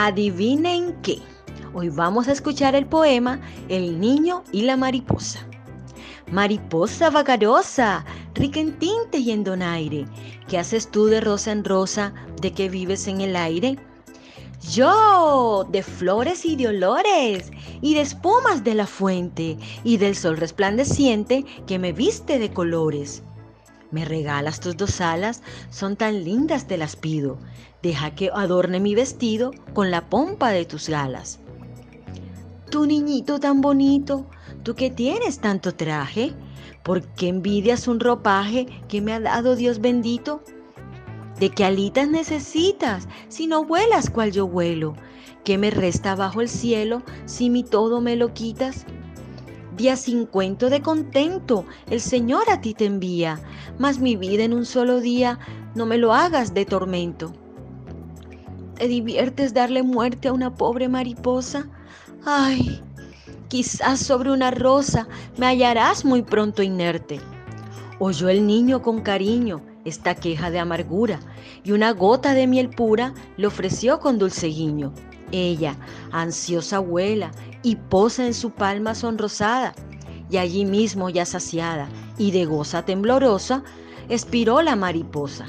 Adivinen qué. Hoy vamos a escuchar el poema El niño y la mariposa. Mariposa vagarosa, rica en tinte y en donaire, ¿qué haces tú de rosa en rosa, de que vives en el aire? Yo, de flores y de olores, y de espumas de la fuente, y del sol resplandeciente que me viste de colores. Me regalas tus dos alas, son tan lindas te las pido. Deja que adorne mi vestido con la pompa de tus galas. Tu niñito tan bonito, tú que tienes tanto traje, ¿por qué envidias un ropaje que me ha dado Dios bendito? ¿De qué alitas necesitas si no vuelas cual yo vuelo? ¿Qué me resta bajo el cielo si mi todo me lo quitas? Día cincuento de contento el Señor a ti te envía, mas mi vida en un solo día no me lo hagas de tormento. ¿Te diviertes darle muerte a una pobre mariposa? Ay, quizás sobre una rosa me hallarás muy pronto inerte. Oyó el niño con cariño esta queja de amargura y una gota de miel pura le ofreció con dulce guiño. Ella, ansiosa abuela, y posa en su palma sonrosada, y allí mismo ya saciada y de goza temblorosa, expiró la mariposa.